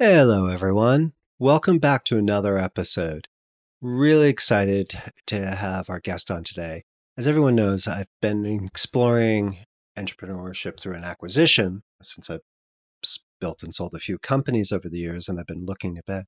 Hello, everyone. Welcome back to another episode. Really excited to have our guest on today. As everyone knows, I've been exploring entrepreneurship through an acquisition since I've built and sold a few companies over the years and I've been looking at that.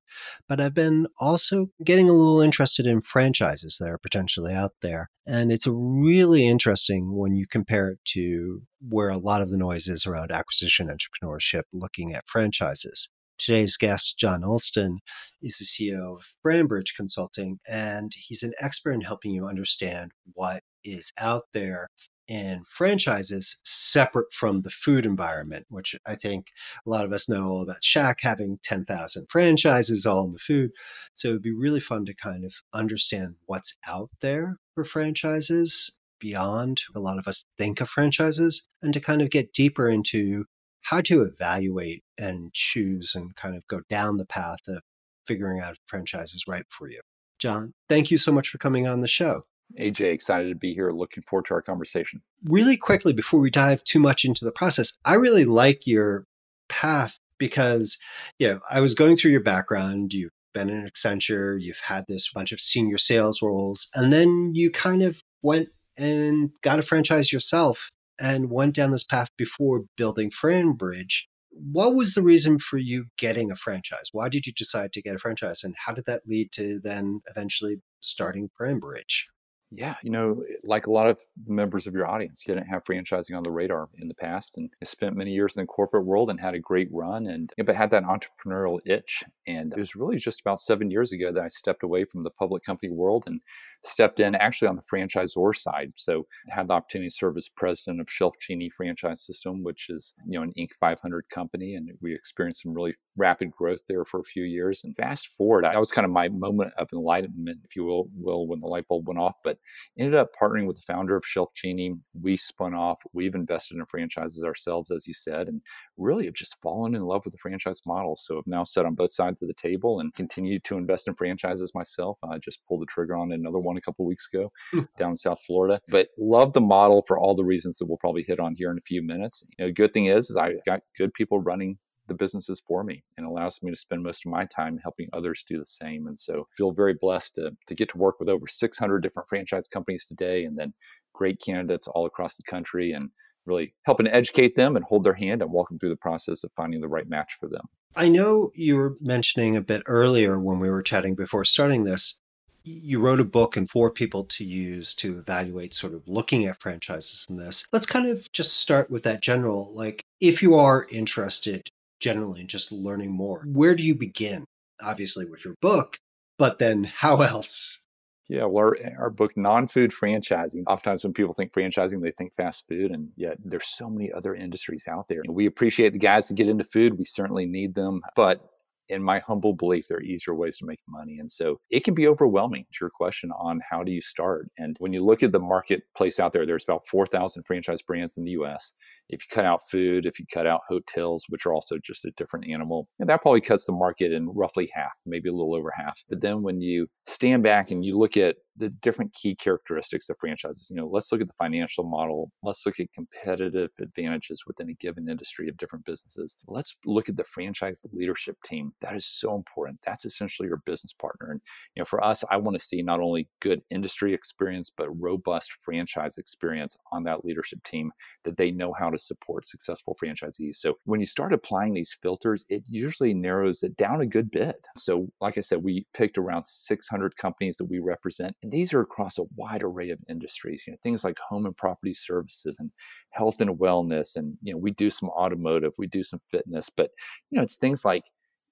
But I've been also getting a little interested in franchises that are potentially out there. And it's really interesting when you compare it to where a lot of the noise is around acquisition entrepreneurship, looking at franchises. Today's guest, Jon Ostenson, is the CEO of FranBridge Consulting, and he's an expert in helping you understand what is out there in franchises separate from the food environment, which I think a lot of us know all about Shack having 10,000 franchises all in the food. So it'd be really fun to kind of understand what's out there for franchises beyond a lot of us think of franchises and to kind of get deeper into how to evaluate and choose and kind of go down the path of figuring out if franchise is right for you. Jon, thank you so much for coming on the show. AJ, excited to be here. Looking forward to our conversation. Really quickly, before we dive too much into the process, I really like your path because, you know, I was going through your background. You've been in Accenture, you've had this bunch of senior sales roles, and then you kind of went and got a franchise yourself and went down this path before building FranBridge. What was the reason for you getting a franchise? Why did you decide to get a franchise? And how did that lead to then eventually starting FranBridge? Yeah, you know, like a lot of members of your audience, didn't have franchising on the radar in the past, and spent many years in the corporate world and had a great run, and but had that entrepreneurial itch. And it was really just about seven years ago that I stepped away from the public company world and stepped in actually on the franchisor side. So had the opportunity to serve as president of ShelfGenie Franchise System, which is you know an Inc. 500 company, and we experienced some really rapid growth there for a few years. And fast forward, that was kind of my moment of enlightenment, if you will, will when the light bulb went off. But ended up partnering with the founder of ShelfGenie. We spun off. We've invested in franchises ourselves, as you said, and really have just fallen in love with the franchise model. So I've now sat on both sides of the table and continued to invest in franchises myself. I just pulled the trigger on another one a couple weeks ago hmm. down in South Florida. But love the model for all the reasons that we'll probably hit on here in a few minutes. You know, the good thing is, is I got good people running the businesses for me and allows me to spend most of my time helping others do the same. And so feel very blessed to, to get to work with over 600 different franchise companies today and then great candidates all across the country and really helping educate them and hold their hand and walk them through the process of finding the right match for them. I know you were mentioning a bit earlier when we were chatting before starting this. You wrote a book and for people to use to evaluate sort of looking at franchises in this. Let's kind of just start with that general. Like, if you are interested generally in just learning more. Where do you begin? Obviously, with your book, but then how else? Yeah, well, our, our book, Non Food Franchising. Oftentimes, when people think franchising, they think fast food, and yet there's so many other industries out there. We appreciate the guys that get into food. We certainly need them, but in my humble belief, there are easier ways to make money. And so it can be overwhelming to your question on how do you start. And when you look at the marketplace out there, there's about 4,000 franchise brands in the US. If you cut out food, if you cut out hotels, which are also just a different animal, and that probably cuts the market in roughly half, maybe a little over half. But then when you stand back and you look at the different key characteristics of franchises. You know, let's look at the financial model. Let's look at competitive advantages within a given industry of different businesses. Let's look at the franchise leadership team. That is so important. That's essentially your business partner. And you know, for us, I want to see not only good industry experience but robust franchise experience on that leadership team that they know how to support successful franchisees. So when you start applying these filters, it usually narrows it down a good bit. So like I said, we picked around 600 companies that we represent and these are across a wide array of industries, you know, things like home and property services and health and wellness. And, you know, we do some automotive, we do some fitness, but, you know, it's things like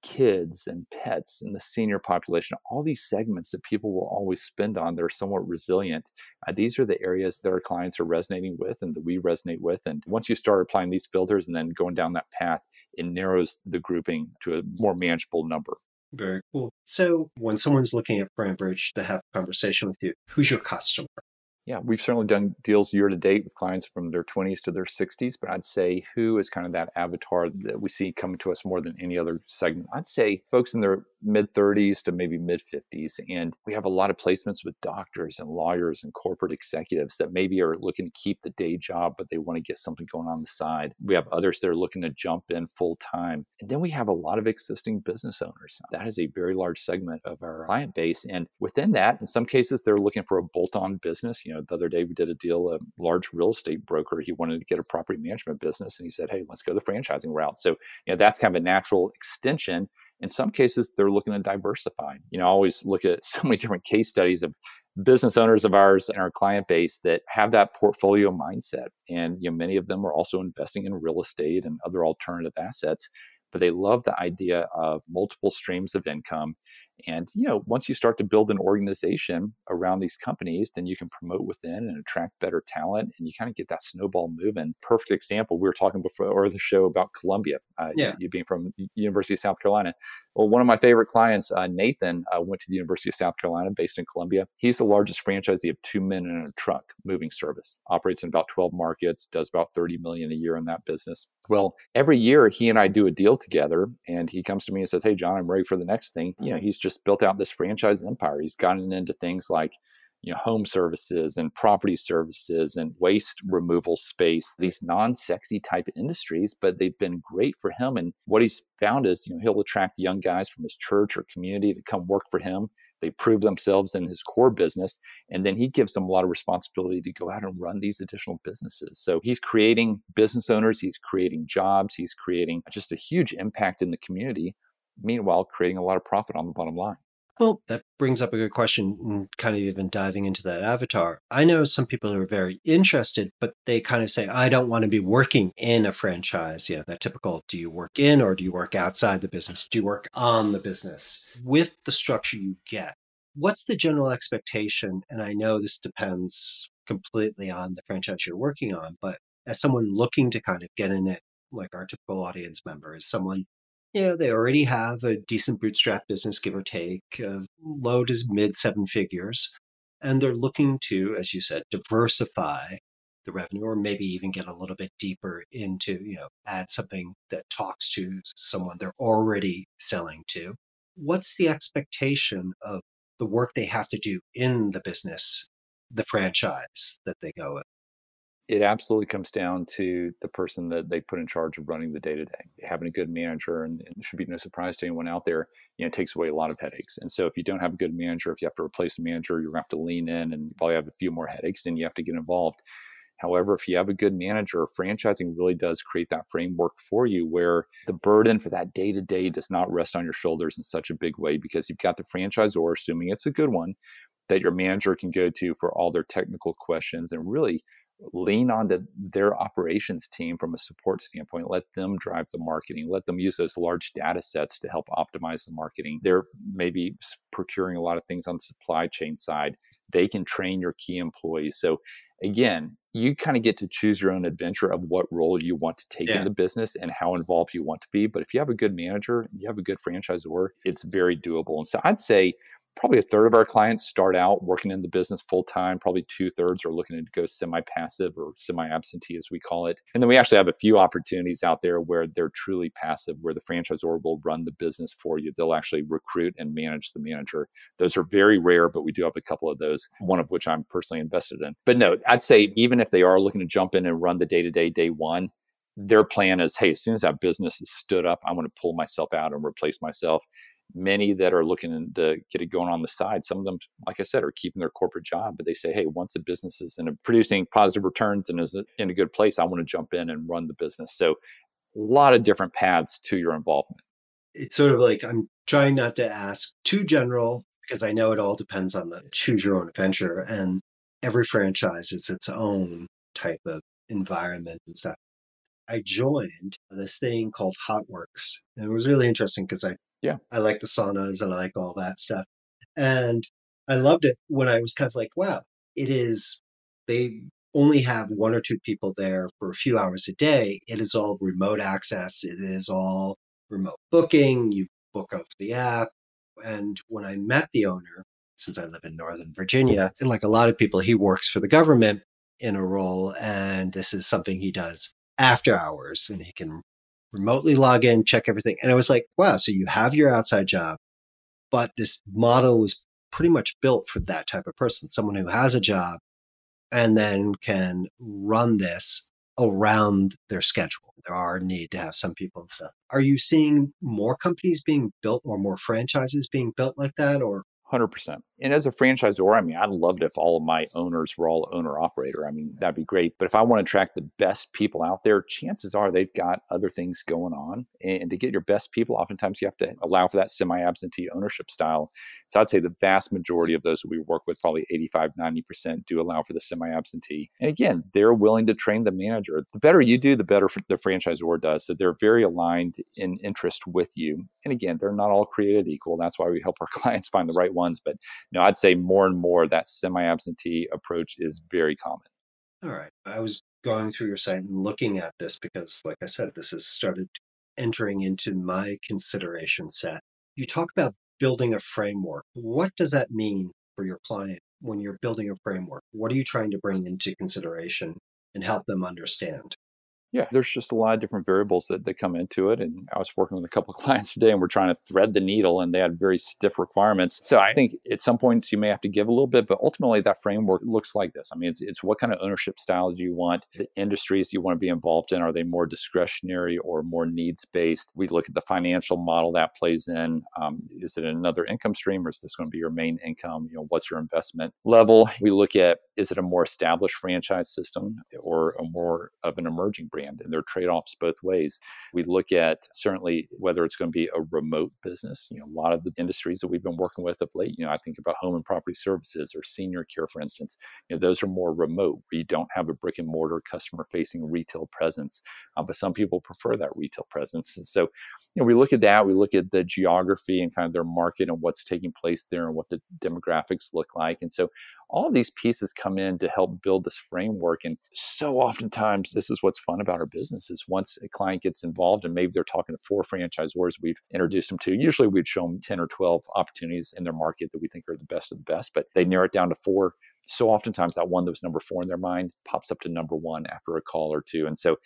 kids and pets and the senior population, all these segments that people will always spend on, they're somewhat resilient. Uh, these are the areas that our clients are resonating with and that we resonate with. And once you start applying these filters and then going down that path, it narrows the grouping to a more manageable number. Very cool. So when someone's looking at FranBridge to have a conversation with you, who's your customer? Yeah, we've certainly done deals year to date with clients from their 20s to their 60s, but I'd say who is kind of that avatar that we see coming to us more than any other segment? I'd say folks in their mid 30s to maybe mid 50s. And we have a lot of placements with doctors and lawyers and corporate executives that maybe are looking to keep the day job, but they want to get something going on the side. We have others that are looking to jump in full time. And then we have a lot of existing business owners. That is a very large segment of our client base. And within that, in some cases, they're looking for a bolt on business. You know, know, the other day we did a deal, a large real estate broker, he wanted to get a property management business and he said, Hey, let's go the franchising route. So, you know, that's kind of a natural extension. In some cases, they're looking to diversify. You know, I always look at so many different case studies of business owners of ours in our client base that have that portfolio mindset. And you know, many of them are also investing in real estate and other alternative assets, but they love the idea of multiple streams of income and you know, once you start to build an organization around these companies, then you can promote within and attract better talent, and you kind of get that snowball moving. Perfect example. We were talking before or the show about Columbia. Uh, yeah. You, you being from University of South Carolina. Well, one of my favorite clients, uh, Nathan, uh, went to the University of South Carolina, based in Columbia. He's the largest franchisee of two men in a truck moving service. Operates in about 12 markets, does about 30 million a year in that business. Well, every year he and I do a deal together, and he comes to me and says, "Hey, Jon, I'm ready for the next thing." You know, he's just built out this franchise empire. He's gotten into things like you know, home services and property services and waste removal space, these non-sexy type industries, but they've been great for him. And what he's found is, you know, he'll attract young guys from his church or community to come work for him. They prove themselves in his core business, and then he gives them a lot of responsibility to go out and run these additional businesses. So he's creating business owners, he's creating jobs, he's creating just a huge impact in the community. Meanwhile, creating a lot of profit on the bottom line. Well, that brings up a good question, and kind of even diving into that avatar. I know some people are very interested, but they kind of say, I don't want to be working in a franchise. You know, that typical do you work in or do you work outside the business? Do you work on the business? With the structure you get, what's the general expectation? And I know this depends completely on the franchise you're working on, but as someone looking to kind of get in it, like our typical audience member, is someone know, they already have a decent bootstrap business, give or take, uh, low to mid seven figures. And they're looking to, as you said, diversify the revenue or maybe even get a little bit deeper into, you know, add something that talks to someone they're already selling to. What's the expectation of the work they have to do in the business, the franchise that they go with? It absolutely comes down to the person that they put in charge of running the day to day. Having a good manager, and, it should be no surprise to anyone out there, you know, it takes away a lot of headaches. And so, if you don't have a good manager, if you have to replace a manager, you're going to have to lean in and probably have a few more headaches, and you have to get involved. However, if you have a good manager, franchising really does create that framework for you where the burden for that day to day does not rest on your shoulders in such a big way because you've got the franchisor, assuming it's a good one, that your manager can go to for all their technical questions and really lean onto their operations team from a support standpoint let them drive the marketing let them use those large data sets to help optimize the marketing. They're maybe procuring a lot of things on the supply chain side. They can train your key employees. So again you kind of get to choose your own adventure of what role you want to take yeah. in the business and how involved you want to be. But if you have a good manager you have a good franchisor it's very doable. And so i'd say probably a third of our clients start out working in the business full time. Probably two thirds are looking to go semi passive or semi absentee, as we call it. And then we actually have a few opportunities out there where they're truly passive, where the franchisor will run the business for you. They'll actually recruit and manage the manager. Those are very rare, but we do have a couple of those, one of which I'm personally invested in. But no, I'd say even if they are looking to jump in and run the day to day, day one, their plan is hey, as soon as that business is stood up, I'm going to pull myself out and replace myself many that are looking to get it going on the side. Some of them, like I said, are keeping their corporate job, but they say, hey, once the business is in a, producing positive returns and is in a good place, I want to jump in and run the business. So, a lot of different paths to your involvement. It's sort of like I'm trying not to ask too general because I know it all depends on the choose your own adventure, and every franchise is its own type of environment and stuff. I joined this thing called HOTWORX, and it was really interesting because I Yeah. I like the saunas and I like all that stuff. And I loved it when I was kind of like, wow, it is, they only have one or two people there for a few hours a day. It is all remote access, it is all remote booking. You book off the app. And when I met the owner, since I live in Northern Virginia, and like a lot of people, he works for the government in a role. And this is something he does after hours and he can remotely log in, check everything. And I was like, wow, so you have your outside job, but this model was pretty much built for that type of person, someone who has a job and then can run this around their schedule. There are need to have some people and stuff. Are you seeing more companies being built or more franchises being built like that or 100%. And as a franchisor, I mean, I'd love it if all of my owners were all owner operator. I mean, that'd be great. But if I want to attract the best people out there, chances are they've got other things going on. And to get your best people, oftentimes you have to allow for that semi absentee ownership style. So I'd say the vast majority of those we work with, probably 85, 90%, do allow for the semi absentee. And again, they're willing to train the manager. The better you do, the better the franchisor does. So they're very aligned in interest with you. And again, they're not all created equal. That's why we help our clients find the right ones. But know, I'd say more and more that semi-absentee approach is very common. All right. I was going through your site and looking at this because, like I said, this has started entering into my consideration set. You talk about building a framework. What does that mean for your client when you're building a framework? What are you trying to bring into consideration and help them understand? Yeah, there's just a lot of different variables that, that come into it. And I was working with a couple of clients today and we're trying to thread the needle and they had very stiff requirements. So I think at some points you may have to give a little bit, but ultimately that framework looks like this. I mean, it's, it's what kind of ownership style do you want? The industries you want to be involved in, are they more discretionary or more needs based? We look at the financial model that plays in. Um, is it another income stream or is this going to be your main income? You know, what's your investment level? We look at is it a more established franchise system or a more of an emerging brand? and there are trade-offs both ways. We look at certainly whether it's going to be a remote business you know a lot of the industries that we've been working with of late you know i think about home and property services or senior care for instance you know those are more remote. Where you don't have a brick and mortar customer facing retail presence uh, but some people prefer that retail presence. And so you know we look at that we look at the geography and kind of their market and what's taking place there and what the demographics look like. And so all these pieces come in to help build this framework and so oftentimes this is what's fun about our business is once a client gets involved and maybe they're talking to four franchisors we've introduced them to usually we'd show them 10 or 12 opportunities in their market that we think are the best of the best but they narrow it down to four. So oftentimes that one that was number four in their mind pops up to number one after a call or two and so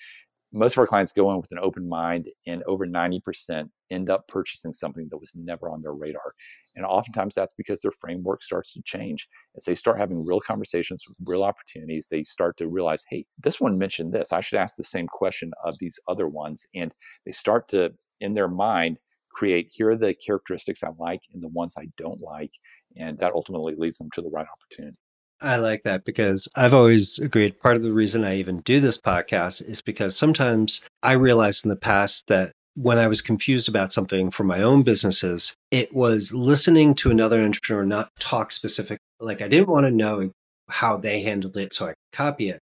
most of our clients go in with an open mind and over 90% end up purchasing something that was never on their radar. And oftentimes that's because their framework starts to change. As they start having real conversations with real opportunities they start to realize hey this one mentioned this. I should ask the same question of these other ones. And they start to in their mind create here are the characteristics i like and the ones i don't like. And that ultimately leads them to the right opportunity I like that because I've always agreed. Part of the reason I even do this podcast is because sometimes I realized in the past that when I was confused about something for my own businesses, it was listening to another entrepreneur not talk specific. Like I didn't want to know how they handled it so I could copy it,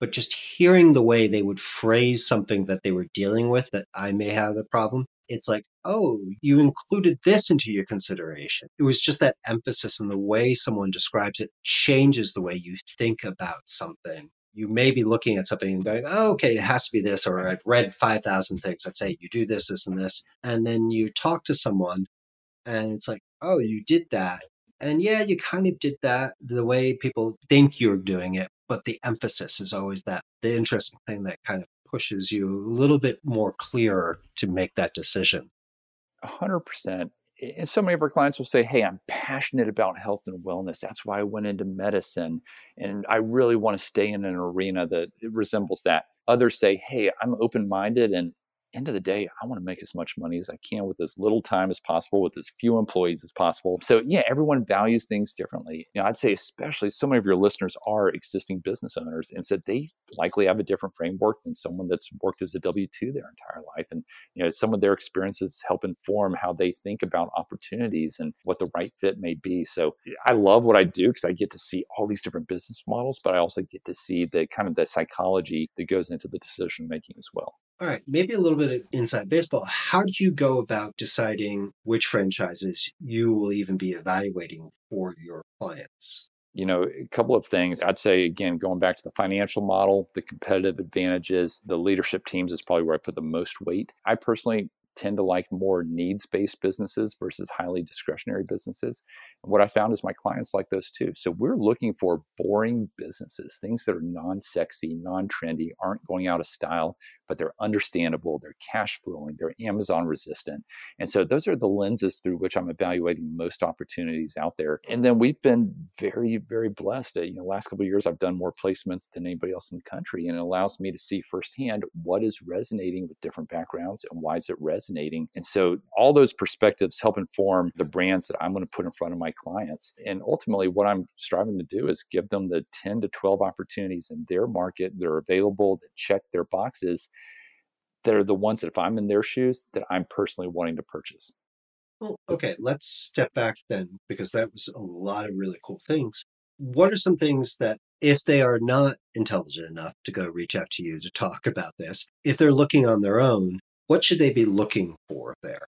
but just hearing the way they would phrase something that they were dealing with that I may have a problem it's like, oh, you included this into your consideration. It was just that emphasis and the way someone describes it changes the way you think about something. You may be looking at something and going, oh, okay, it has to be this, or I've read 5,000 things that say you do this, this, and this. And then you talk to someone and it's like, oh, you did that. And yeah, you kind of did that the way people think you're doing it, but the emphasis is always that the interesting thing that kind of pushes you a little bit more clearer to make that decision. 100%. And so many of our clients will say, Hey, I'm passionate about health and wellness. That's why I went into medicine. And I really want to stay in an arena that resembles that. Others say, Hey, I'm open minded and end of the day, I want to make as much money as I can with as little time as possible, with as few employees as possible. So, yeah, everyone values things differently. You know, I'd say, especially so many of your listeners are existing business owners, and so they likely have a different framework than someone that's worked as a W 2 their entire life. And, you know, some of their experiences help inform how they think about opportunities and what the right fit may be. So, I love what I do because I get to see all these different business models, but I also get to see the kind of the psychology that goes into the decision making as well. All right, maybe a little bit of inside baseball. How do you go about deciding which franchises you will even be evaluating for your clients? you know, a couple of things. I'd say, again, going back to the financial model, the competitive advantages, the leadership teams is probably where I put the most weight. I personally tend to like more needs based businesses versus highly discretionary businesses. And what I found is my clients like those too. So we're looking for boring businesses, things that are non sexy, non trendy, aren't going out of style, but they're understandable, they're cash flowing, they're Amazon resistant. And so those are the lenses through which I'm evaluating most opportunities out there. And then we've been very, very blessed. You know, last couple years, I've done more placements than anybody else in the country, and it allows me to see firsthand what is resonating with different backgrounds and why is it resonating. And so all those perspectives help inform the brands that I'm going to put in front of my clients. And ultimately, what I'm striving to do is give them the 10 to 12 opportunities in their market that are available that check their boxes that are the ones that if I'm in their shoes that I'm personally wanting to purchase. Well, okay, let's step back then because that was a lot of really cool things. What are some things that if they are not intelligent enough to go reach out to you to talk about this, if they're looking on their own, what should they be looking for there?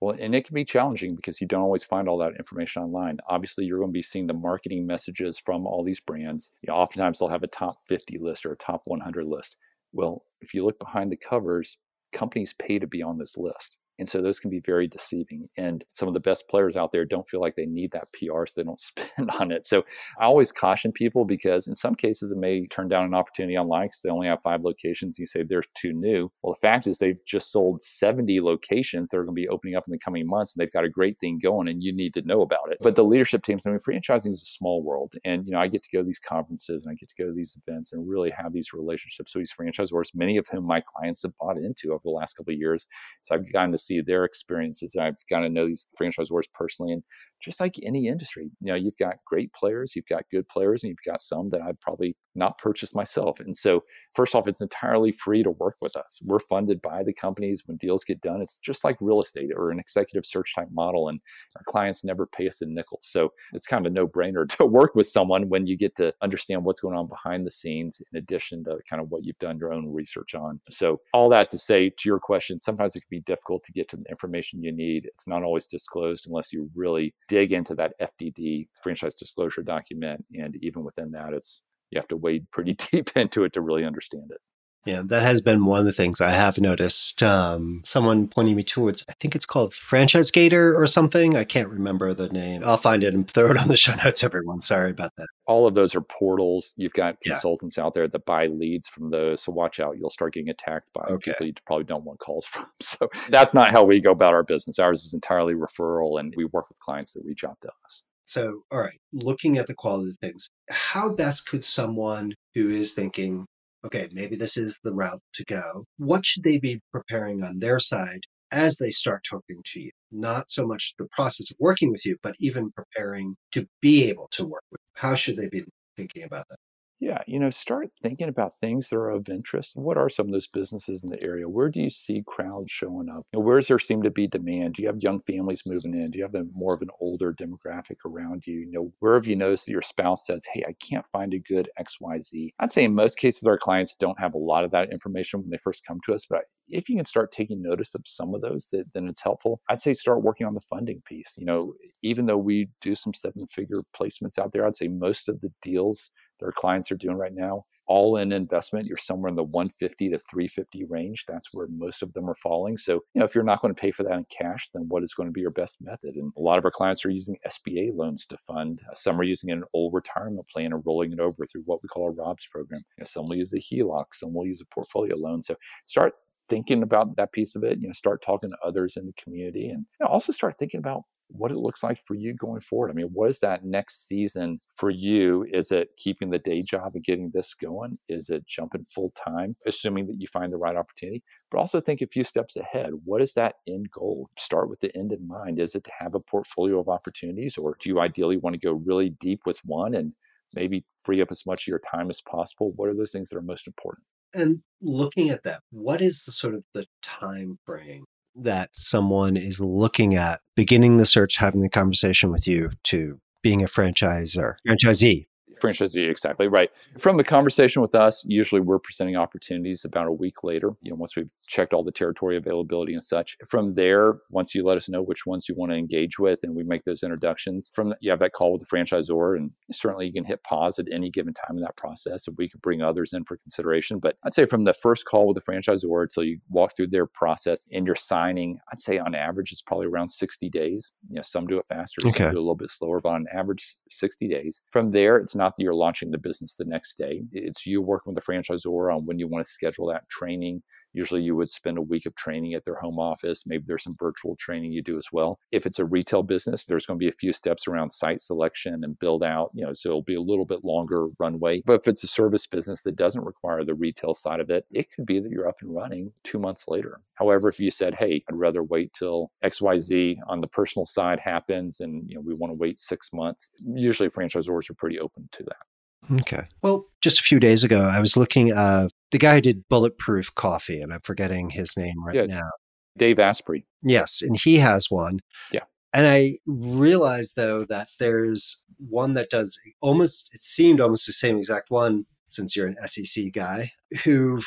Well, and it can be challenging because you don't always find all that information online. Obviously, you're going to be seeing the marketing messages from all these brands. You know, oftentimes, they'll have a top 50 list or a top 100 list. Well, if you look behind the covers, companies pay to be on this list. And so those can be very deceiving. And some of the best players out there don't feel like they need that PR, so they don't spend on it. So I always caution people because in some cases it may turn down an opportunity online because they only have five locations. You say they're too new. Well, the fact is they've just sold 70 locations that are going to be opening up in the coming months, and they've got a great thing going, and you need to know about it. But the leadership teams, I mean, franchising is a small world, and you know I get to go to these conferences and I get to go to these events and really have these relationships with these franchisors, many of whom my clients have bought into over the last couple of years. So I've gotten to see their experiences. I've got to know these franchisors personally. And just like any industry, you know, you've got great players, you've got good players, and you've got some that I'd probably not purchase myself. And so, first off, it's entirely free to work with us. We're funded by the companies when deals get done. It's just like real estate or an executive search type model, and our clients never pay us a nickel. So, it's kind of a no brainer to work with someone when you get to understand what's going on behind the scenes, in addition to kind of what you've done your own research on. So, all that to say to your question, sometimes it can be difficult to get to the information you need. It's not always disclosed unless you really dig into that FDD franchise disclosure document. And even within that, it's you have to wade pretty deep into it to really understand it. Yeah, that has been one of the things I have noticed. Um, someone pointing me towards, I think it's called Franchise Gator or something. I can't remember the name. I'll find it and throw it on the show notes, everyone. Sorry about that. All of those are portals. You've got consultants yeah. out there that buy leads from those. So watch out. You'll start getting attacked by okay. people you probably don't want calls from. So that's not how we go about our business. Ours is entirely referral, and we work with clients that reach out to us. So, all right, looking at the quality of things, how best could someone who is thinking, okay, maybe this is the route to go. What should they be preparing on their side as they start talking to you? Not so much the process of working with you, but even preparing to be able to work with you. How should they be thinking about that? Yeah, you know, start thinking about things that are of interest. What are some of those businesses in the area? Where do you see crowds showing up? You know, where does there seem to be demand? Do you have young families moving in? Do you have more of an older demographic around you? You know, where have you noticed that your spouse says, "Hey, I can't find a good X, Y, Z"? I'd say in most cases our clients don't have a lot of that information when they first come to us, but if you can start taking notice of some of those, that, then it's helpful. I'd say start working on the funding piece. You know, even though we do some seven-figure placements out there, I'd say most of the deals their clients are doing right now. All in investment, you're somewhere in the 150 to 350 range. That's where most of them are falling. So, you know, if you're not going to pay for that in cash, then what is going to be your best method? And a lot of our clients are using SBA loans to fund. Some are using an old retirement plan and rolling it over through what we call a ROBS program. You know, some will use a HELOC, some will use a portfolio loan. So start thinking about that piece of it. You know, start talking to others in the community, and you know, also start thinking about what it looks like for you going forward. I mean, what is that next season for you? Is it keeping the day job and getting this going? Is it jumping full time, assuming that you find the right opportunity? But also think a few steps ahead. What is that end goal? Start with the end in mind. Is it to have a portfolio of opportunities, or do you ideally want to go really deep with one and maybe free up as much of your time as possible? What are those things that are most important? And looking at that, what is the sort of the time frame that someone is looking at beginning the search, having the conversation with you to being a franchisor, franchisee? Franchisee exactly right. From the conversation with us usually we're presenting opportunities about a week later you know once we've checked all the territory availability and such. From there once you let us know which ones you want to engage with and we make those introductions from the, you have that call with the franchisor and certainly you can hit pause at any given time in that process and we can bring others in for consideration. But i'd say from the first call with the franchisor until you walk through their process and you're signing i'd say on average it's probably around 60 days. You know some do it faster okay. some do it a little bit slower but on average 60 days. From there it's not that you're launching the business the next day. It's you working with the franchisor on when you want to schedule that training Usually you would spend a week of training at their home office. Maybe there's some virtual training you do as well. If it's a retail business, there's going to be a few steps around site selection and build out, you know, so it'll be a little bit longer runway. But if it's a service business that doesn't require the retail side of it, it could be that you're up and running two months later. However, if you said, hey, I'd rather wait till XYZ on the personal side happens and you know we want to wait six months, usually franchisors are pretty open to that. Okay. Well, just a few days ago, I was looking uh the guy who did Bulletproof Coffee, and I'm forgetting his name right yeah, now. Dave Asprey. Yes, and he has one. Yeah. And I realized though that there's one that does almost it seemed almost the same exact one since you're an SEC guy who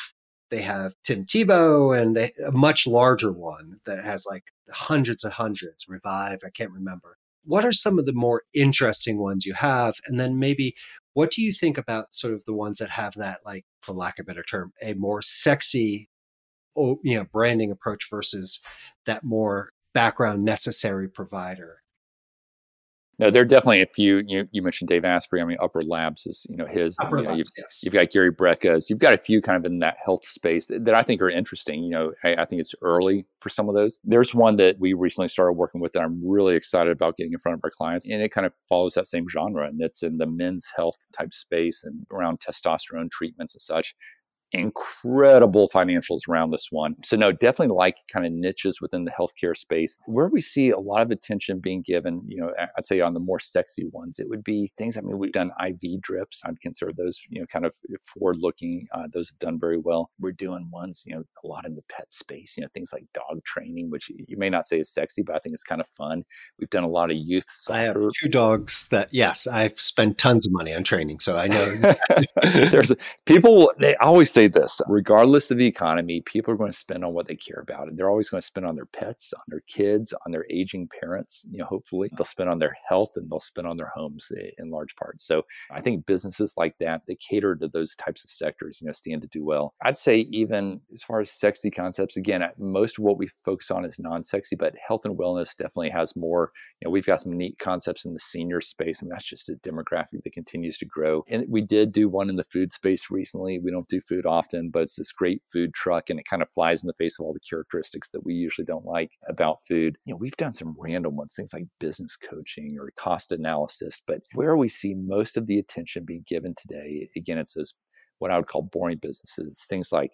they have Tim Tebow and they a much larger one that has like hundreds and hundreds Revive, I can't remember. What are some of the more interesting ones you have? And then maybe what do you think about sort of the ones that have that, like, for lack of a better term, a more sexy, oh, you know, branding approach versus that more background necessary provider? No, there are definitely a few. You, you mentioned Dave Asprey. I mean, Upgrade Labs is you know his. Upper you know, Labs, you've, yes. you've got Gary Brecka's. You've got a few kind of in that health space that, that I think are interesting. You know, I, I, think it's early for some of those. There's one that we recently started working with that I'm really excited about getting in front of our clients, and it kind of follows that same genre, and it's in the men's health type space and around testosterone treatments and such incredible financials around this one. So, no, definitely like kind of niches within the healthcare space. Where we see a lot of attention being given, you know, I'd say on the more sexy ones, it would be things. I mean, we've done IV drips. I'd consider those, you know, kind of forward looking. Uh, those have done very well. We're doing ones, you know, a lot in the pet space, you know, things like dog training, which you may not say is sexy, but I think it's kind of fun. We've done a lot of youth soccer. I have two dogs that, yes, I've spent tons of money on training. So I know. Exactly. There's people, they always say this regardless of the economy, people are going to spend on what they care about. And they're always going to spend on their pets, on their kids, on their aging parents. You know, hopefully uh-huh. they'll spend on their health and they'll spend on their homes eh, in large part. So I think businesses like that, they cater to those types of sectors, you know, stand to do well. I'd say even as far as sexy concepts, again, most of what we focus on is non-sexy, but health and wellness definitely has more. You know, we've got some neat concepts in the senior space. I mean, that's just a demographic that continues to grow. And we did do one in the food space recently. We don't do food often but it's this great food truck and it kind of flies in the face of all the characteristics that we usually don't like about food. You know, we've done some random ones, things like business coaching or cost analysis, but where we see most of the attention being given today, again, it's those what I would call boring businesses, things like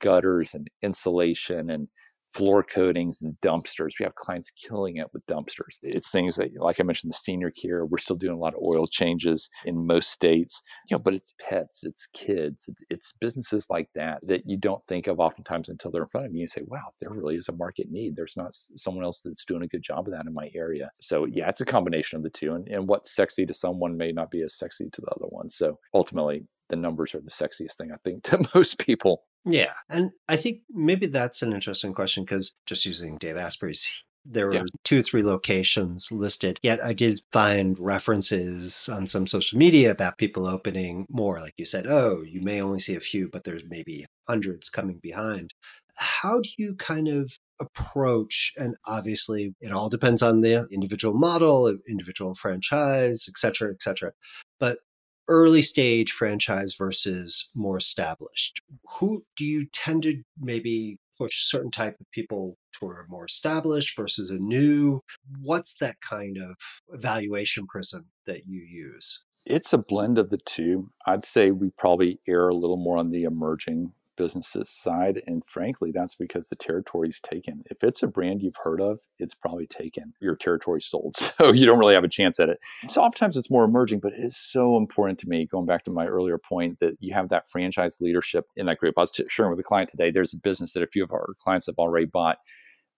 gutters and insulation and floor coatings and dumpsters. We have clients killing it with dumpsters. It's things that, like I mentioned, the senior care, we're still doing a lot of oil changes in most states, you know, but it's pets, it's kids, it's businesses like that that you don't think of oftentimes until they're in front of you and say, wow, there really is a market need. There's not someone else that's doing a good job of that in my area. So, yeah, it's a combination of the two. And, and what's sexy to someone may not be as sexy to the other one. So, ultimately, the numbers are the sexiest thing I think to most people. Yeah. And I think maybe that's an interesting question because just using Dave Asprey's, there were yeah. two or three locations listed. Yet I did find references on some social media about people opening more. Like you said, oh, you may only see a few, but there's maybe hundreds coming behind. How do you kind of approach and obviously it all depends on the individual model individual franchise et cetera et cetera but early stage franchise versus more established? Who do you tend to maybe push certain type of people toward more established versus a new? What's that kind of evaluation prism that you use? It's a blend of the two. I'd say we probably err a little more on the emerging businesses side. And frankly, that's because the territory is taken. If it's a brand you've heard of, it's probably taken. Your territory sold. So you don't really have a chance at it. So oftentimes it's more emerging, but it is so important to me, going back to my earlier point, that you have that franchise leadership in that group. I was sharing with a client today, there's a business that a few of our clients have already bought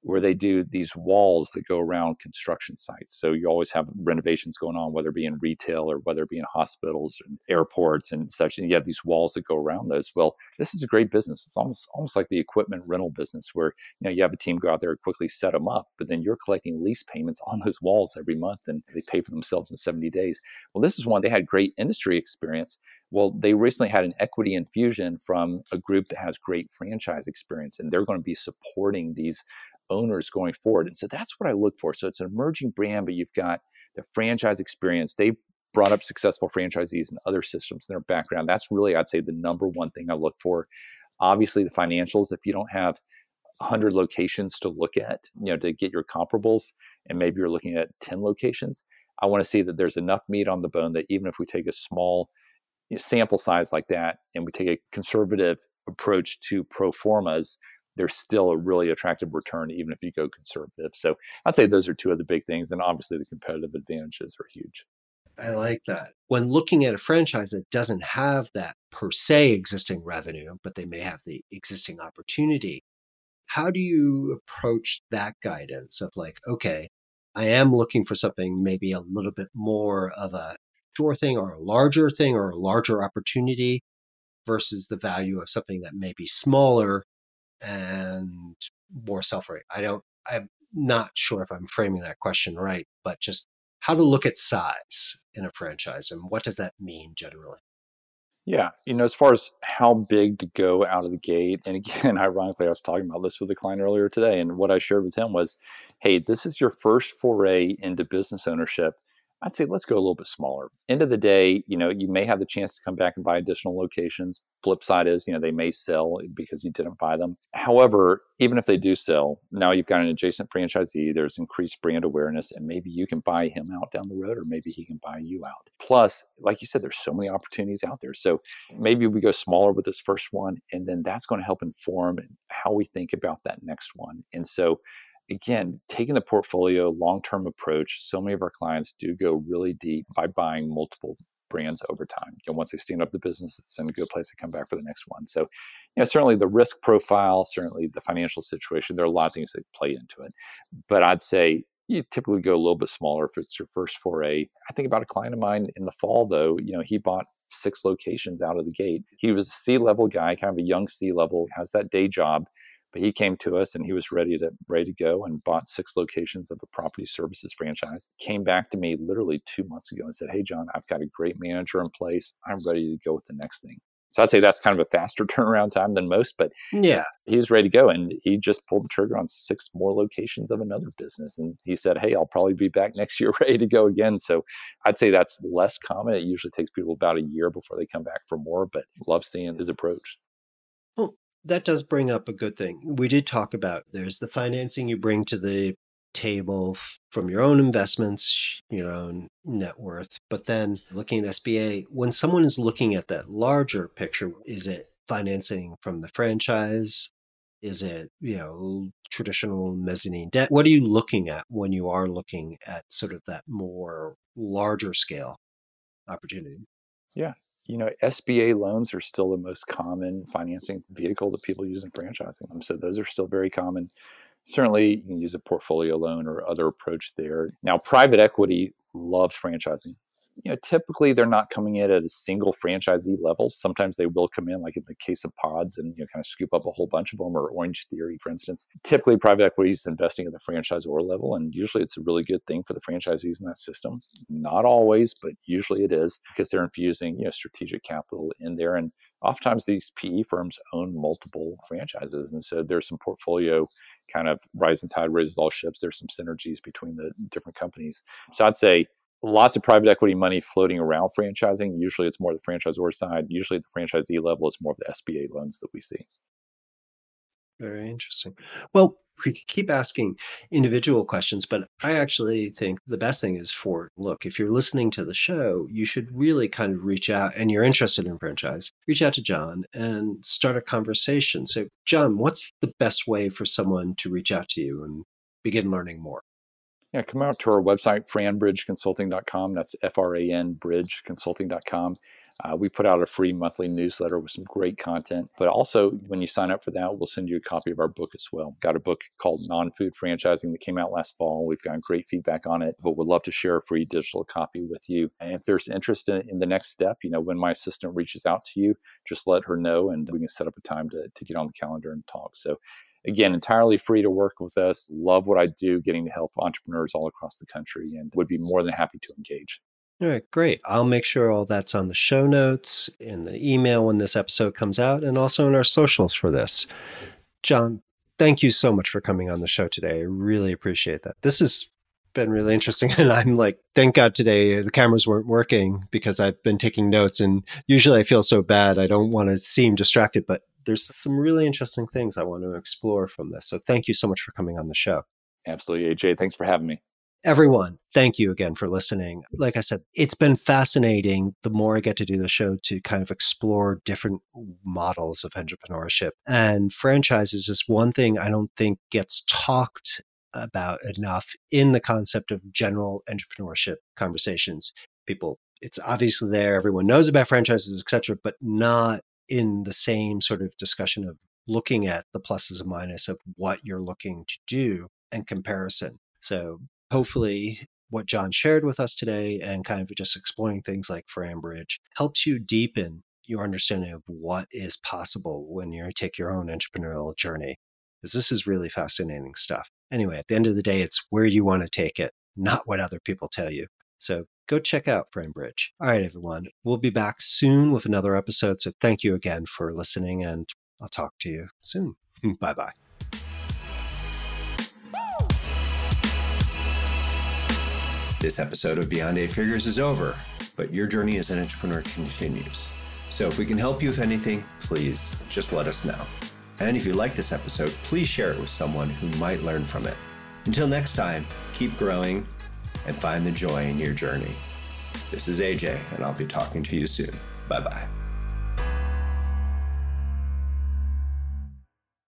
where they do these walls that go around construction sites. So you always have renovations going on, whether it be in retail or whether it be in hospitals and airports and such. And you have these walls that go around those. Well, this is a great business. It's almost almost like the equipment rental business where you know you have a team go out there and quickly set them up, but then you're collecting lease payments on those walls every month and they pay for themselves in 70 days. Well, this is one they had great industry experience well, they recently had an equity infusion from a group that has great franchise experience, and they're going to be supporting these owners going forward. And so that's what I look for. So it's an emerging brand, but you've got the franchise experience. They brought up successful franchisees and other systems in their background. That's really, I'd say, the number one thing I look for. Obviously, the financials. If you don't have 100 locations to look at, you know, to get your comparables, and maybe you're looking at 10 locations, I want to see that there's enough meat on the bone that even if we take a small sample size like that and we take a conservative approach to pro formas, there's still a really attractive return, even if you go conservative. So I'd say those are two of the big things. And obviously, the competitive advantages are huge. I like that. When looking at a franchise that doesn't have that per se existing revenue, but they may have the existing opportunity, how do you approach that guidance of like, okay, I am looking for something maybe a little bit more of a sure thing or a larger thing or a larger opportunity versus the value of something that may be smaller and more self-rate. I don't I'm not sure if I'm framing that question right, but just how to look at size in a franchise and what does that mean generally? Yeah, you know, as far as how big to go out of the gate, and again, ironically, I was talking about this with a client earlier today, and what I shared with him was, hey, this is your first foray into business ownership I'd say let's go a little bit smaller. End of the day, you know, you may have the chance to come back and buy additional locations. Flip side is, you know, they may sell because you didn't buy them. However, even if they do sell, now you've got an adjacent franchisee, there's increased brand awareness, and maybe you can buy him out down the road, or maybe he can buy you out. Plus, like you said, there's so many opportunities out there. So maybe we go smaller with this first one, and then that's going to help inform how we think about that next one. And so again, taking the portfolio long term approach, so many of our clients do go really deep by buying multiple brands over time. Know, once they stand up the business, it's in a good place to come back for the next one. So, you know, certainly the risk profile, certainly the financial situation, there are a lot of things that play into it. But I'd say you typically go a little bit smaller if it's your first foray. I think about a client of mine in the fall, though, you know, he bought six locations out of the gate. He was a C level guy, kind of a young C level, has that day job but he came to us and he was ready to ready to go and bought six locations of a property services franchise. Came back to me literally two months ago and said, "Hey, Jon, I've got a great manager in place. I'm ready to go with the next thing." So I'd say that's kind of a faster turnaround time than most, but yeah, he was ready to go and he just pulled the trigger on six more locations of another business. And he said, Hey, I'll probably be back next year ready to go again. So I'd say that's less common. It usually takes people about a year before they come back for more, but love seeing his approach. That does bring up a good thing. We did talk about there's the financing you bring to the table from your own investments, your own net worth. But then looking at SBA, when someone is looking at that larger picture, is it financing from the franchise? Is it, you know, traditional mezzanine debt? What are you looking at when you are looking at sort of that more larger scale opportunity? Yeah you know, SBA loans are still the most common financing vehicle that people use in franchising them. So those are still very common. Certainly, you can use a portfolio loan or other approach there. Now, private equity loves franchising you know, typically they're not coming in at a single franchisee level. Sometimes they will come in, like in the case of pods, and you know, kind of scoop up a whole bunch of them, or Orange Theory, for instance. Typically, private equity is investing at the franchisor level, and usually it's a really good thing for the franchisees in that system. Not always, but usually it is because they're infusing you know strategic capital in there, and oftentimes these PE firms own multiple franchises, and so there's some portfolio kind of rising tide raises all ships. There's some synergies between the different companies. So I'd say lots of private equity money floating around franchising. Usually it's more the franchisor side. Usually at the franchisee level, it's more of the SBA loans that we see. Very interesting. Well, we keep asking individual questions, but I actually think the best thing is for look, if you're listening to the show, you should really kind of reach out and you're interested in franchise, reach out to Jon and start a conversation. So, Jon, what's the best way for someone to reach out to you and begin learning more? Yeah, come out to our website, franbridgeconsulting.com. That's F R A N bridgeconsulting.com. Uh, we put out a free monthly newsletter with some great content. But also, when you sign up for that, we'll send you a copy of our book as well. Got a book called Non Food Franchising that came out last fall. We've gotten great feedback on it, but would love to share a free digital copy with you. And if there's interest in, in the next step, you know, when my assistant reaches out to you, just let her know and we can set up a time to, to get on the calendar and talk. So, again, entirely free to work with us. Love what I do, getting to help entrepreneurs all across the country, and would be more than happy to engage. All right, great. I'll make sure all that's on the show notes, in the email when this episode comes out, and also in our socials for this. Jon, thank you so much for coming on the show today. I really appreciate that. This has been really interesting. And I'm like, thank God today uh, the cameras weren't working because I've been taking notes. And usually I feel so bad. I don't want to seem distracted, but there's some really interesting things I want to explore from this. So thank you so much for coming on the show. Absolutely, AJ. Thanks for having me. Everyone, thank you again for listening. Like I said, it's been fascinating the more I get to do the show to kind of explore different models of entrepreneurship. And franchises is one thing I don't think gets talked about enough in the concept of general entrepreneurship conversations. People, it's obviously there, everyone knows about franchises, etc., but not in the same sort of discussion of looking at the pluses and minuses of what you're looking to do and comparison. So hopefully what Jon shared with us today and kind of just exploring things like FranBridge helps you deepen your understanding of what is possible when you take your own entrepreneurial journey. Because this is really fascinating stuff. Anyway, at the end of the day, it's where you want to take it, not what other people tell you. So go check out FranBridge. All right, everyone. We'll be back soon with another episode. So thank you again for listening, and I'll talk to you soon. bye bye. This episode of Beyond Eight Figures is over, but your journey as an entrepreneur continues. So if we can help you with anything, please just let us know. And if you like this episode, please share it with someone who might learn from it. Until next time, keep growing and find the joy in your journey. This is AJ, and I'll be talking to you soon. Bye bye.